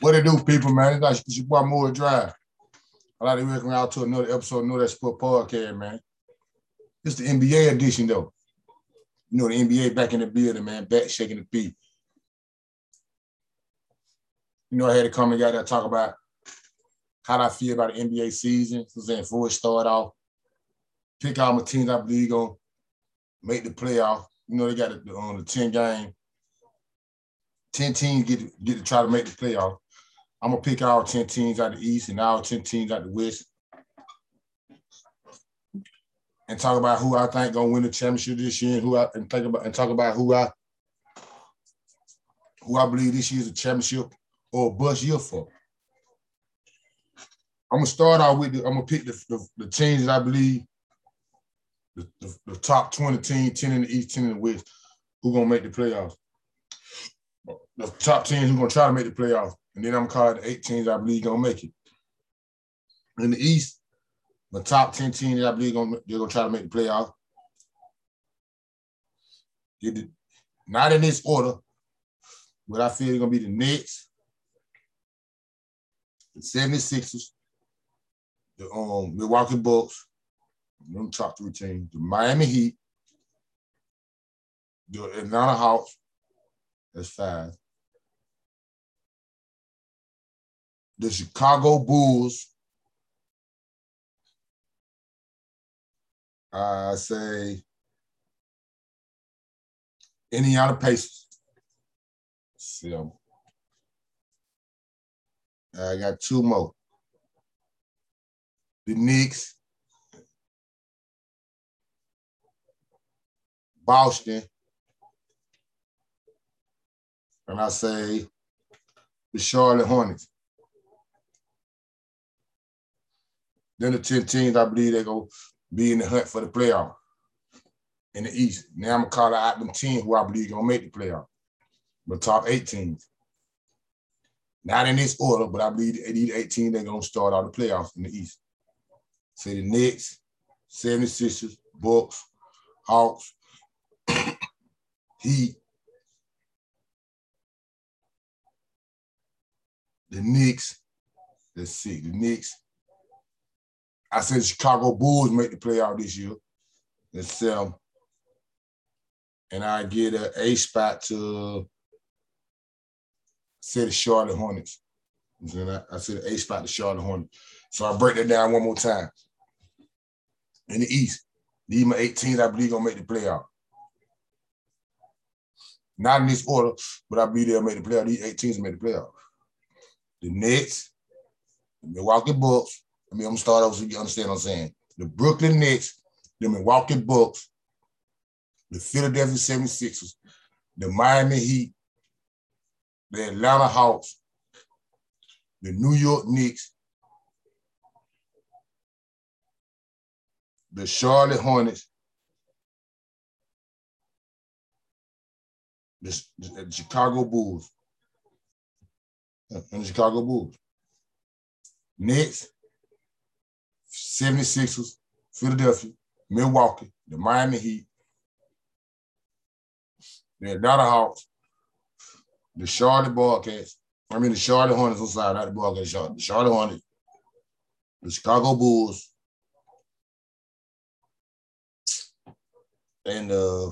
What it do, people, man? It's, like, it's your boy Moore Drive. I'd like to welcome y'all to another episode of Know That Sport Podcast, man. It's the NBA edition, though. You know, the NBA back in the building, man, back shaking the feet. You know, I had to come and got to talk about how I feel about the NBA season. So saying before it start off, pick all my teams I believe gonna make the playoff. You know, they got it on um, the 10 game. 10 teams get to, get to try to make the playoff. I'm gonna pick all 10 teams out of the East and all 10 teams out the West. And talk about who I think gonna win the championship this year and who I and think about and talk about who I who I believe this year's a championship or a bust year for. I'm gonna start out with the, I'm gonna pick the, the, the teams that I believe the, the, the, top 20 teams, 10 in the East, 10 in the West, who gonna make the playoffs. The top teams who gonna try to make the playoffs. And then I'm gonna call the eight teams I believe gonna make it. In the East, the top 10 teams I believe gonna, they're gonna try to make the playoffs. Not in this order, but I feel it's gonna be the Nets, the 76ers, the um, Milwaukee Bucks, them top three teams, the Miami Heat, the Atlanta Hawks, that's five. The Chicago Bulls, I say Indiana Pacers. So I got two more. The Knicks, Boston, and I say the Charlotte Hornets. Then the 10 teams, I believe they go be in the hunt for the playoff in the East. Now I'm gonna call out them 10 who I believe gonna make the playoff. The top eight teams. Not in this order, but I believe these 18 they're gonna start all the playoffs in the East. Say the Knicks, 76ers, Bucks, Hawks, Heat, the Knicks. Let's see, the Knicks. I said the Chicago Bulls make the playoff this year. Let's sell. And I get an A spot to say the Charlotte Hornets. I said A spot to Charlotte Hornets. So I break that down one more time. In the East, these my eight teams I believe gonna make the playoff. Not in this order, but I believe they'll make the playoff. These eight teams make the playoff. The Nets, the Milwaukee Bucks. I mean, I'm gonna start over so you understand what I'm saying. The Brooklyn Nets, the Milwaukee Bucks, the Philadelphia 76ers, the Miami Heat, the Atlanta Hawks, the New York Knicks, the Charlotte Hornets, the, the Chicago Bulls, and the Chicago Bulls. Uh, Nets, 76ers, Philadelphia, Milwaukee, the Miami Heat, the Atlanta Hawks, the Charlotte Bobcats, I mean the Charlotte Hornets, I'm sorry, not the Bobcats, the Charlotte Hornets, the Chicago Bulls, and uh,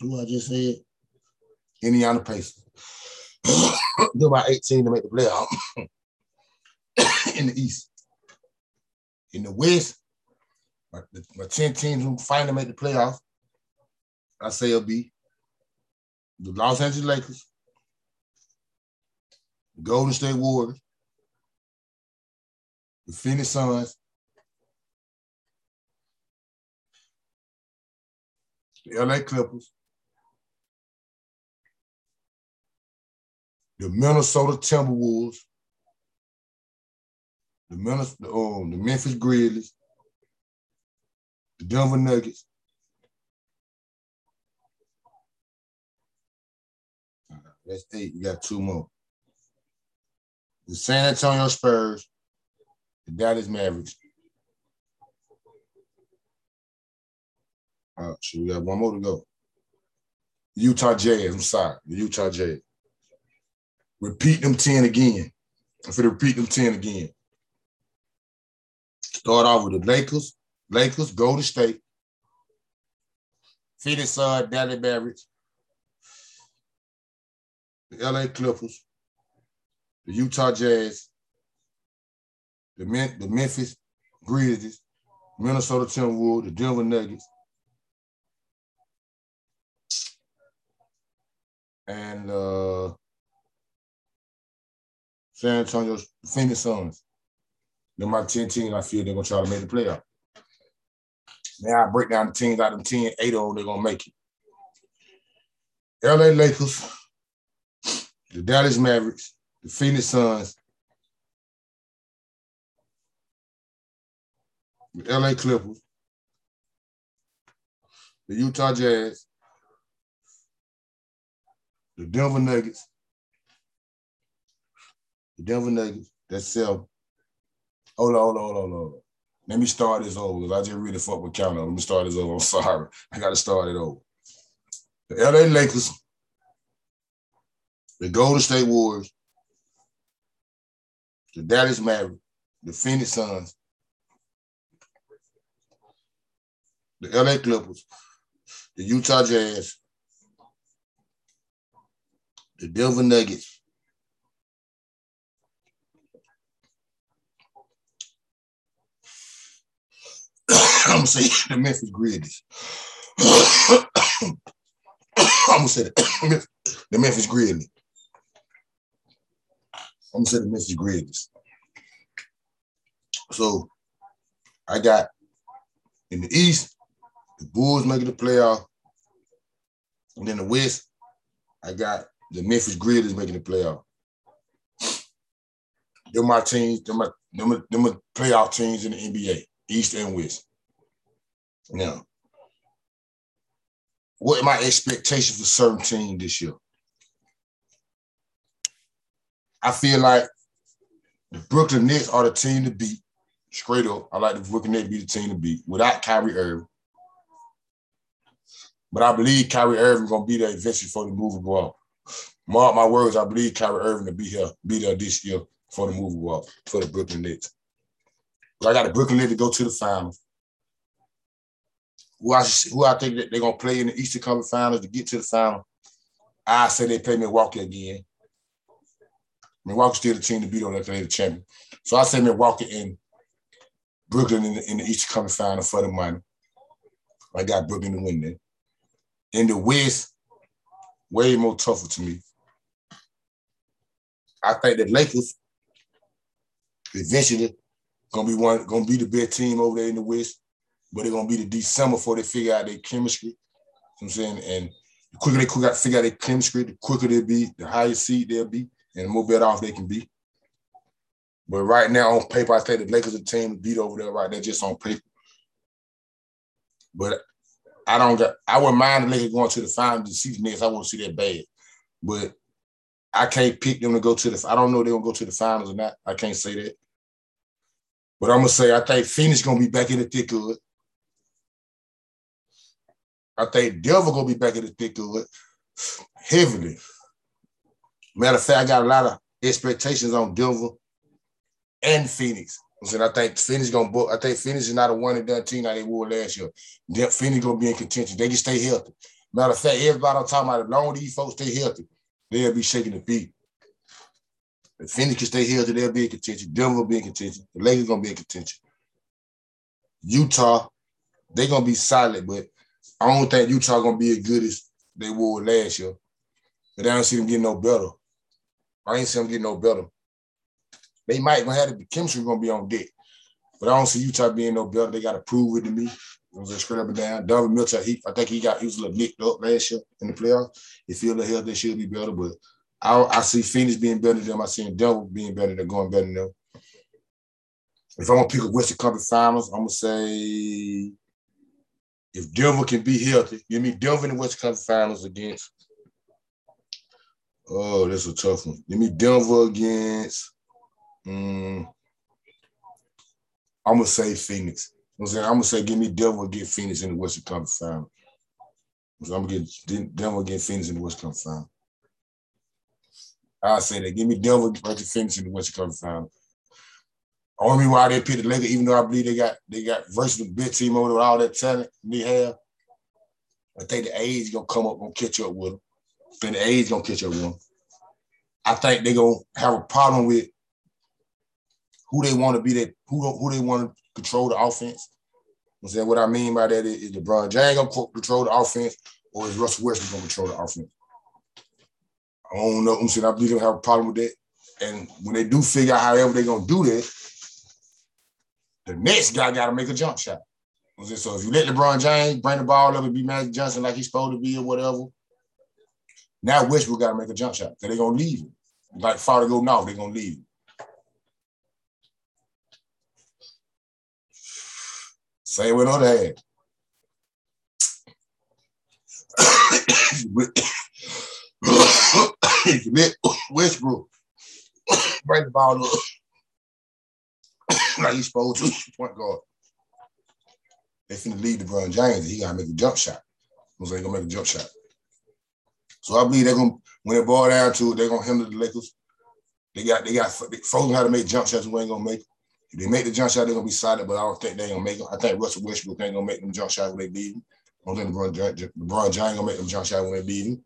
who I just said, Indiana Pacers. Do about 18 to make the playoff in the East. In the West, my, my 10 teams who finally make the playoffs, I say it'll be the Los Angeles Lakers, the Golden State Warriors, the Phoenix Suns, the LA Clippers, the Minnesota Timberwolves, the, Minnesota, um, the Memphis Grizzlies, the Denver Nuggets. That's eight. You got two more. The San Antonio Spurs, the Dallas Mavericks, Uh, so we got one more to go. Utah Jazz. I'm sorry, the Utah Jazz. repeat them 10 again. I'm finna repeat them 10 again. Start off with the Lakers, Lakers, Golden State, Phoenix Sun, Dallas Mavericks, the LA Clippers, the Utah Jazz, the, Men- the Memphis Grizzlies, Minnesota Timberwolves, the Denver Nuggets, and uh, San Antonio Phoenix Suns. They're my 10 teams I feel they're gonna try to make the playoff. Now I break down the teams out of them 10, eight of them they're gonna make it. LA Lakers, the Dallas Mavericks, the Phoenix Suns, the LA Clippers, the Utah Jazz, the Denver Nuggets, the Denver Nuggets, that's seven. Hold on, hold on, hold on, hold on. Let me start this over because I just really fucked with counter. Let me start this over. I'm sorry. I got to start it over. The LA Lakers, the Golden State Warriors, the Dallas Mavericks, the Phoenix Suns, the LA Clippers, the Utah Jazz, the Denver Nuggets, I'm gonna say the Memphis Grizzlies. I'm gonna say the, Memphis Grizzlies. I'm gonna say the Memphis Grizzlies. So I got in the East, the Bulls making the playoff. And then the West, I got the Memphis Grizzlies making the playoff. They're my teams, they're my, they're my, they're my playoff teams in the NBA, East and West. Now, what my expectations for certain team this year? I feel like the Brooklyn Nets are the team to beat. Straight up, I like the Brooklyn Nets to be the team to beat without Kyrie Irving. But I believe Kyrie Irving gonna be there eventually for the move go off. Mark my words, I believe Kyrie Irving to be here, be there this year for the move go off for the Brooklyn Nets. But I got the Brooklyn Nets to go to the finals. Who I, who I think that they're gonna play in the Eastern Conference Finals to get to the final. I say they play Milwaukee again. Milwaukee's still the team to beat on that the champion. So I say Milwaukee and Brooklyn in the, in the Eastern Conference Final for the money. I got Brooklyn to win there. In the West, way more tougher to me. I think the Lakers eventually gonna be one, gonna be the best team over there in the West, but they're gonna be the December before they figure out their chemistry. You know I'm saying, and the quicker they figure out their chemistry, the quicker they'll be, the higher seed they'll be, and the more better off they can be. But right now on paper, I think the Lakers are the team to beat over there right there, just on paper. But I don't got I wouldn't mind the Lakers going to the finals to see the Nets. I won't see that bad. But I can't pick them to go to the I don't know they're gonna go to the finals or not. I can't say that. But I'm gonna say I think Phoenix gonna be back in the thick of it. I think Denver gonna be back in the thick of it heavily. Matter of fact, I got a lot of expectations on Denver and Phoenix. I'm saying I think Phoenix gonna book. I think Phoenix is not a one and done team like they were last year. Phoenix gonna be in contention. They can stay healthy. Matter of fact, everybody I'm talking about, as long as these folks stay healthy, they'll be shaking the beat. If Phoenix can stay healthy, they'll be in contention. Denver will be in contention. The Lakers gonna be in contention. Utah, they're gonna be solid, but I don't think Utah gonna be as good as they were last year. But I don't see them getting no better. I ain't see them getting no better. They might gonna have the chemistry gonna be on deck, but I don't see Utah being no better. They got to prove it to me. It was straight up and down. Donovan Mitchell, he, I think he got he was a little nicked up last year in the playoffs. If he a little healthy, they should be better. But I, I see Phoenix being better than them. I see Denver being better than going better than them. If I'm gonna pick a Western Conference Finals, I'm gonna say if Denver can be healthy, give me Denver in the Western Conference Finals against. Oh, that's a tough one. Give me Denver against. Mm, I'm gonna say Phoenix. I'm, I'm gonna say give me Denver against Phoenix in the Western Conference Final. So I'm gonna get Denver against Phoenix in the Western Conference Final. I say that. Give me Denver versus Phoenix in the Western Conference Final. Only why they picked the Lakers, even though I believe they got they got versatile big team over all that talent they have. I think the age gonna come up, gonna catch up with them. I the age gonna catch up with them. I think they're gonna have a problem with who they want to be that who who they want to control the offense. I'm saying what I mean by that is, is LeBron James gonna control the offense, or is Russell Westbrook gonna control the offense? I don't know. I'm saying I believe they'll have a problem with that. And when they do figure out however they're gonna do that, the next guy got to make a jump shot. So if you let LeBron James bring the ball up and be Magic Johnson like he's supposed to be or whatever, now Westbrook got to make a jump shot. because they're gonna leave him. Like father go now, they're gonna leave. him. Same with other hand. Westbrook bring the ball up like he's supposed to, point guard. They finna lead LeBron James. He gotta make a jump shot. I'm saying gonna make a jump shot. So I believe they're gonna when they ball down to it, they're gonna handle the Lakers. They got they got frozen how to make jump shots. We ain't gonna make. If they make the jump shot, they're gonna be solid. But I don't think they ain't gonna make them. I think Russell Westbrook ain't gonna make them jump shots when they beat him. I don't think LeBron, LeBron James gonna make them jump shots when they beat him.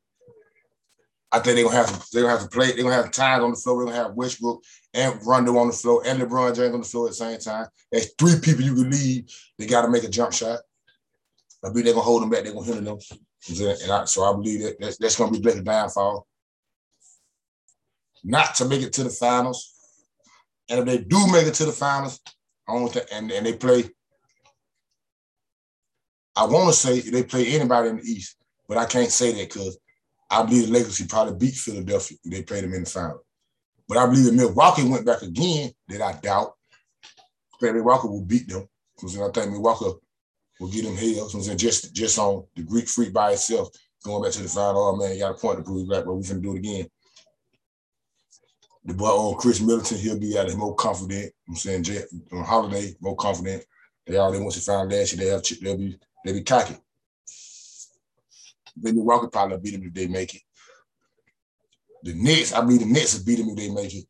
I think they're gonna have to they're gonna have to play. They're gonna have time on the floor. They're gonna have Westbrook and Rondo on the floor and LeBron James on the floor at the same time. There's three people you can lead. They got to make a jump shot. I believe they're gonna hold them back. They're gonna hinder them. And I, so I believe that that's, that's gonna be Blake's downfall. Not to make it to the finals. And if they do make it to the finals, I don't and, and they play. I want to say they play anybody in the East, but I can't say that because I believe the Lakers should probably beat Philadelphia they played them in the final. But I believe if Milwaukee went back again, that I doubt. That Milwaukee will beat them. Because I think Milwaukee will get them hell. So just just on the Greek freak by itself, going back to the final. Oh man, you got a point to prove back, but we're gonna do it again. The boy on Khris Middleton, he'll be out of more confident. I'm saying Jay, on Holiday, more confident. They already once they found last year, they have they'll be they'll be cocky. Then Milwaukee probably beat them if they make it. The Knicks, I believe the Knicks will beat them if they make it.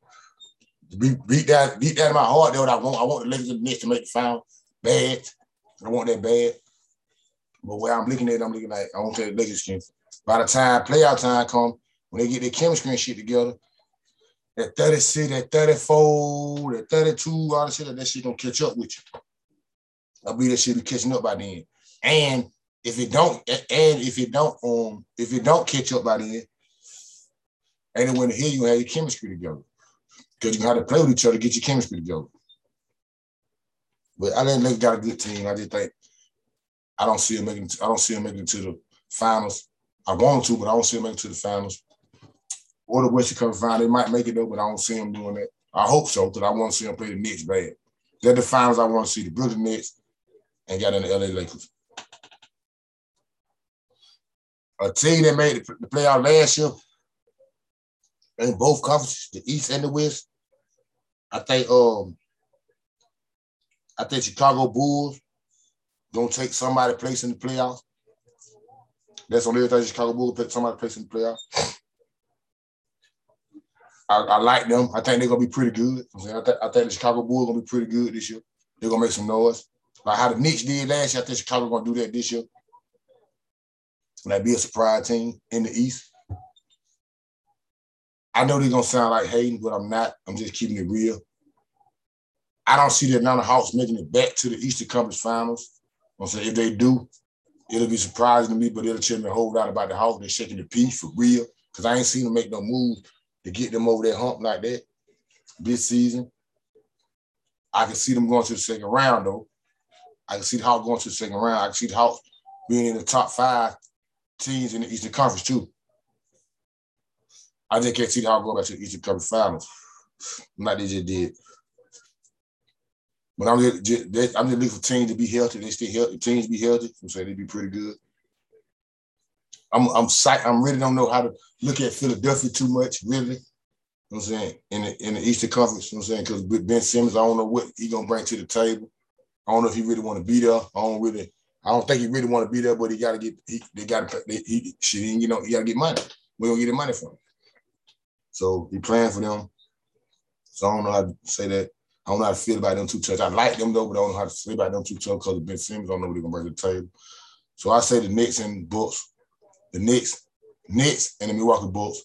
Beat, beat that, beat that in my heart. That's what I want. I want the Lakers and the Knicks to make the final. Bad. I want that bad. But where I'm looking at, I'm looking like I want the Lakers can. By the time playoff time come, when they get their chemistry and shit together, that 36, that 34, that 32, all the shit, that shit gonna catch up with you. I believe that shit be catching up by then. And if it don't, and if it don't, um, if it don't catch up by then, when here you have your chemistry together. Because you got to play with each other to get your chemistry together. But I didn't got a good team. I just think I don't see him making I don't see him making it to the finals. I want to, but I don't see him making it to the finals. Or the Western Conference final. They might make it though, but I don't see him doing that. I hope so, because I want to see him play the Knicks bad. They're the finals I want to see the Brooklyn Nets and got in the LA Lakers. A team that made the playoff last year in both conferences, the East and the West. I think um I think Chicago Bulls gonna take somebody place in the playoffs. That's on everything Chicago Bulls take somebody place in the playoffs. I, I, like them. I think they're gonna be pretty good. I, th- I think the Chicago Bulls gonna be pretty good this year. They're gonna make some noise. Like how the Knicks did last year, I think Chicago gonna do that this year. That'd be a surprise team in the East. I know they're gonna sound like hating, but I'm not. I'm just keeping it real. I don't see the Atlanta Hawks making it back to the Eastern Conference Finals. I'm saying if they do, it'll be surprising to me, but it'll tell me a whole lot about the Hawks. They're shaking the piece for real. Because I ain't seen them make no move to get them over that hump like that this season. I can see them going to the second round though. I can see the Hawks going to the second round. I can see the Hawks being in the top five teams in the Eastern Conference too. I just can't see how go back to the Eastern Conference Finals like they just did. But I'm just, just I'm just looking for teams to be healthy. They stay healthy. Teams be healthy. I'm saying they'd be pretty good. I'm I'm I'm really don't know how to look at Philadelphia too much. Really, you know I'm saying in the in the Eastern Conference. You know I'm saying because Ben Simmons, I don't know what he gonna bring to the table. I don't know if he really want to be there. I don't really. I don't think he really want to be there, but he got to get. He, they got. He, he, shit, you know, he got to get money. We gonna get the money from him. So he playing for them. So I don't know how to say that. I don't know how to feel about them two touch. I like them though, but I don't know how to feel about them two touch because Ben Simmons. I don't know what they're gonna bring to the table. So I say the Knicks and Bucks, the Knicks, Knicks and the Milwaukee Bucks.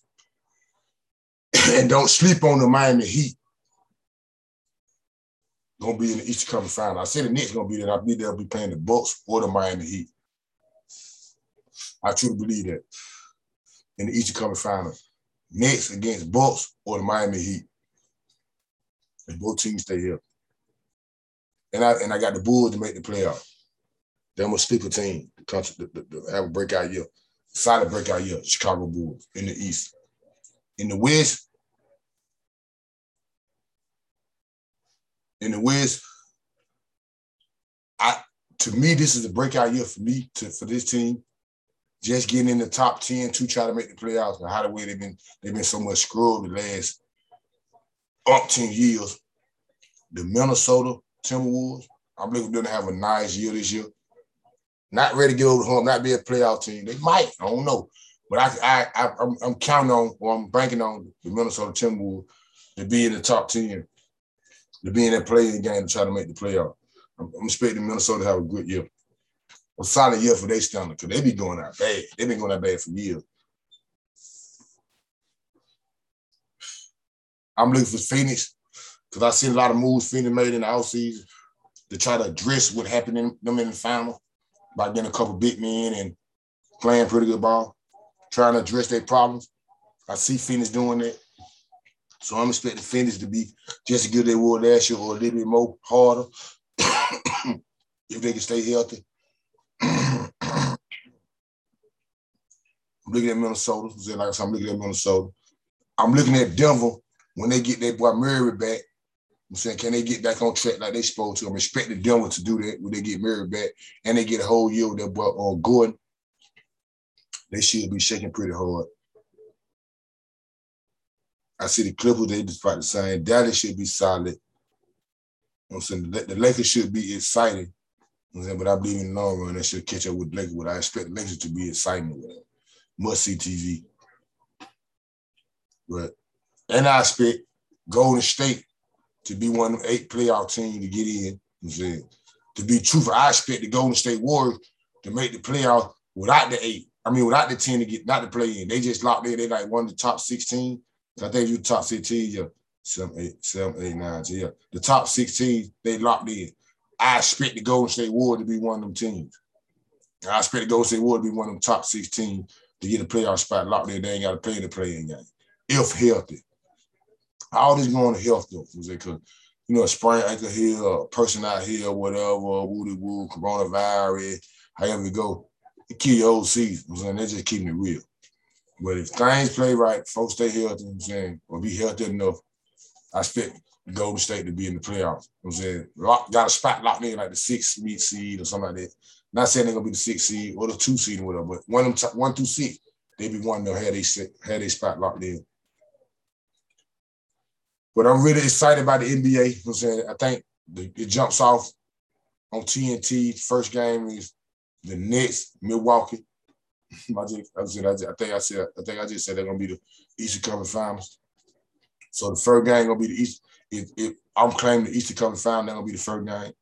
and don't sleep on the Miami Heat. Gonna be in the Eastern Conference Final. I say the Knicks gonna be there. I believe they'll be playing the Bucks or the Miami Heat. I truly believe that in the Eastern Conference Final. Knicks against Bucks or the Miami Heat. And both teams stay here. And I and I got the Bulls to make the playoff. They're a sleeper team. The country, the, the, the, have a breakout year, solid breakout year. Chicago Bulls in the East. In the West, in the West, I to me this is a breakout year for me to for this team. Just getting in the top ten to try to make the playoffs. And how the way they've been they've been so much screwed the last umpteen years. The Minnesota Timberwolves, I believe we're gonna have a nice year this year. Not ready to get over the hump, not be a playoff team. They might, I don't know. But I, I, I I'm, I'm counting on, or I'm banking on the Minnesota Timberwolves to be in the top ten, to be in that playing the game to try to make the playoff. I'm, I'm expecting Minnesota to have a good year, a solid year for their standard because they be going out bad. They've been going out bad for years. I'm looking for Phoenix because I've seen a lot of moves Phoenix made in the offseason to try to address what happened in them in the final by getting a couple big men and playing pretty good ball, trying to address their problems. I see Phoenix doing that. So I'm expecting Phoenix to be just as good as they were last year or a little bit more harder if they can stay healthy. I'm looking at Minnesota. Like I said, I'm looking at Minnesota. I'm looking at Denver when they get their boy Murray back, I'm saying, can they get back on track like they supposed to? I'm expecting Denver to do that when they get Murray back and they get a whole year with their boy on uh, Gordon. They should be shaking pretty hard. I see the Clippers, they just about the same. Dallas should be solid. I'm saying the, Lakers should be exciting. I'm saying, but I believe in the long run they should catch up with Lakers. What I expect the Lakers to be exciting with them. Must see TV. But and I expect Golden State to be one of them eight playoff teams to get in. I'm saying, to be truthful, I expect the Golden State Warriors to make the playoff without the eight. I mean, without the 10 to get not to play in. They just locked in. They like one of the top 16. I think you top 16, yeah. Yeah. The top 16, they locked in. I expect the Golden State Warriors to be one of them teams. I expect the Golden State Warriors to be one of them top 16 to get a playoff spot locked in. They ain't got to play the playing game. If healthy. All this going to health though, because you know, a sprain ankle here, a person out here, whatever, woody woo, coronavirus, however it go, it kill your whole season. I'm saying they're just keeping it real. But if things play right, folks stay healthy, I'm saying, or be healthy enough, I expect Golden State to be in the playoffs. I'm saying, lock, got a spot locked in like the six meet seed or something like that. Not saying they're gonna be the six seed or the two seed or whatever, but one of them t- one through six, they be one to have they had a spot locked in. But I'm really excited about the NBA. I'm saying I think it jumps off on TNT. First game is the Nets, Milwaukee. I, just, I, said, I, think I said I think I just said they're gonna be the Eastern Conference Finals. So the first game gonna be the East. If, if I'm claiming the Eastern Conference Final, they're gonna be the first game.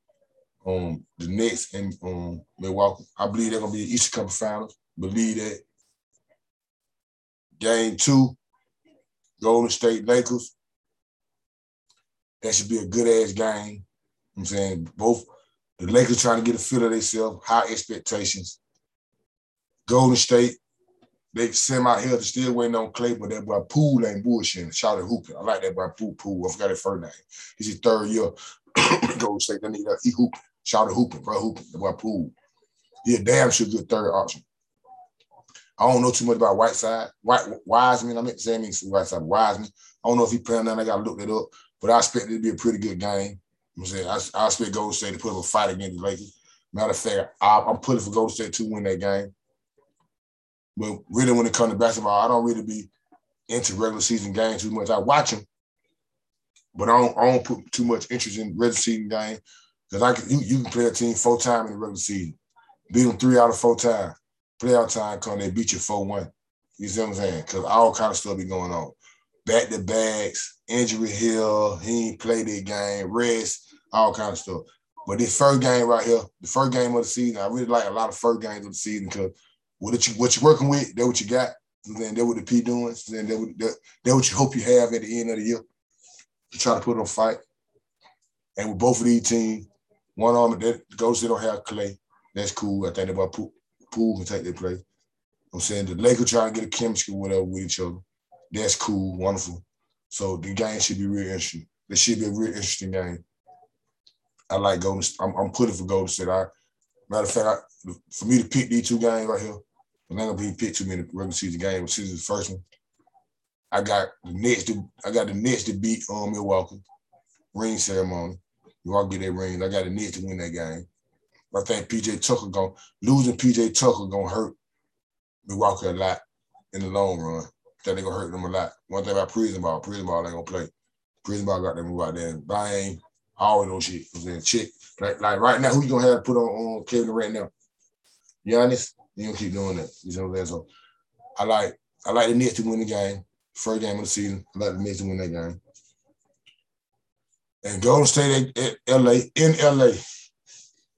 Um, the Nets and um, Milwaukee. I believe they're gonna be the Eastern Conference Finals. Believe that. Game two, Golden State Lakers that should be a good ass game. I'm saying both the Lakers trying to get a feel of themselves, high expectations. Golden State, they send out here to still waiting on Clay, but that boy Poole ain't bullshitting. Shout out Hooper. I like that boy Poole. Poole. I forgot his first name. He's his third year. Golden State, they need that. He Hooper. Shout out Hooper, bro. Hooper. The boy Poole. He a damn sure good third option. I don't know too much about Whiteside. White Wiseman. I meant to say I mean Whiteside Wiseman. I don't know if he playing that. I gotta look that up. But I expect it to be a pretty good game. I'm saying I, I expect Golden State to put up a fight against the Lakers. Matter of fact, I, am putting for Golden State to win that game. But really, when it comes to basketball, I don't really be into regular season games too much. I watch them, but I don't, I don't put too much interest in regular season game because I can, you, you can play a team four times in the regular season, beat them three out of four times. play Playoff time come, they beat you four one. You see what I'm saying? Because all kind of stuff be going on. back to backs, injury hill, he ain't played the game, rest, all kind of stuff. But this first game right here, the first game of the season, I really like a lot of first games of the season because what you what you're working with, that what you got. And then that what the P doing. then that what that, what you hope you have at the end of the year. You try to put on a fight. And with both of these teams, one them that goes they don't have Clay. That's cool. I think about Poole, Poole can take their place. I'm saying the Lakers trying to get a chemistry whatever with each other. That's cool, wonderful. So the game should be real interesting. It should be a real interesting game. I like Golden. I'm, I'm putting for Golden State. I, matter of fact, I, for me to pick these two games right here, I'm not gonna be picked too many regular season games. This is the first one. I got the Nets to I got the Nets to beat um, Milwaukee. Ring ceremony. You all get that ring. I got the Nets to win that game. But I think PJ Tucker going losing PJ Tucker gonna hurt Milwaukee a lot in the long run. That they gonna hurt them a lot. One thing about prison ball, prison ball ain't gonna play. Prison ball got them move out there and bang, all of those shit. Chick. Like, like right now, who you gonna have to put on, on Kevin right now? Giannis, you don't keep doing that. You know what I'm saying? So I like I like the Nets to win the game. First game of the season. I like the Nets to win that game. And Golden State at, LA in LA,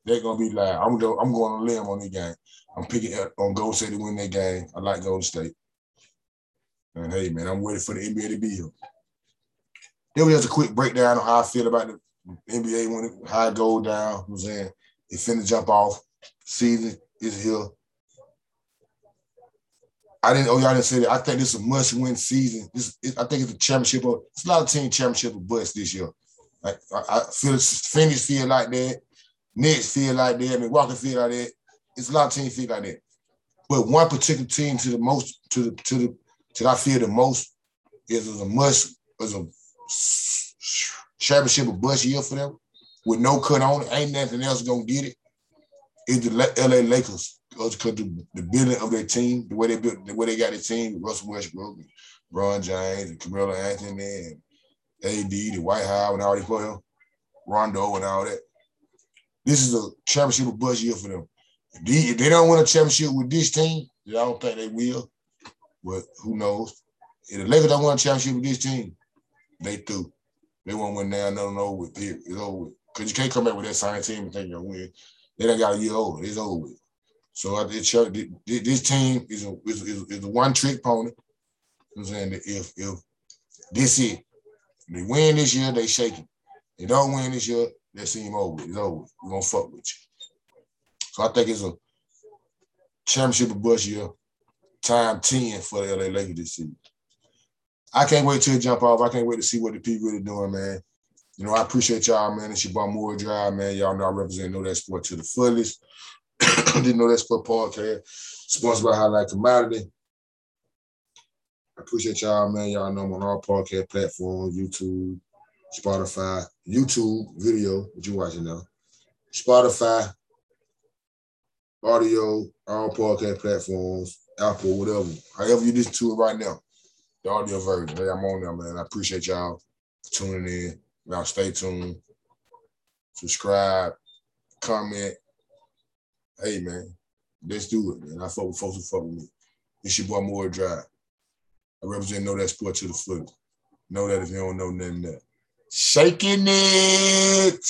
they're gonna be like, I'm going, I'm going a limb on the game. I'm picking up on Golden State to win that game. I like Golden State. And hey, man, I'm waiting for the NBA to be here. Then we have a quick breakdown on how I feel about the NBA when it, how it go down. I'm saying it finna jump off. Season is here. I didn't. Oh, y'all didn't say that. I think this is a must-win season. This, it, I think it's a championship. Of, it's a lot of team championship of bust this year. Like I, I feel Phoenix feel like that. Nets feel like that. I mean, Milwaukee feel like that. It's a lot of teams feel like that. But one particular team to the most to the to the to I feel the most is a must is a championship of bust year for them with no cut on it. Ain't nothing else gonna get it. Is the LA Lakers because the, the building of their team, the way they built, the way they got their team, Russell Westbrook, and Ron James, and Carmelo Anthony, and AD, Dwight Howard, and all people, Rondo, and all that. This is a championship of buzz year for them. If they, if they don't win a championship with this team, I don't think they will. But who knows? If the Lakers don't win a championship with this team, they through. They won't win now, no, no, with it. It's over Because you can't come back with that same team and think to win. They done got a year older. It's over with. So I this team is a is, is, is a one trick pony. I'm saying if if this it, they win this year, they shake it. They don't win this year, they seem over. It's over. We're gonna fuck with you. So I think it's a championship of Bush year, time 10 for the LA Lakers this season. I can't wait to jump off. I can't wait to see what the people really doing, man. You know, I appreciate y'all, man. It's your boy Moore Drive, man. Y'all know I represent Know That Sport to the fullest. Didn't know that sport podcast. Sponsored by Highlight Commodity. I appreciate y'all, man. Y'all know I'm on all podcast platforms, YouTube, Spotify, YouTube video, what you watching now. Spotify, audio, all podcast platforms, Apple, whatever. However you listen to it right now. The audio version. Hey, I'm on there, man. I appreciate y'all tuning in. Y'all stay tuned. Subscribe, comment, hey man, let's do it, man. I fuck with folks who fuck with me. It's your boy Moore Drive. I represent Know That Sport to the foot. Know that if you don't know nothing that. Shaking it.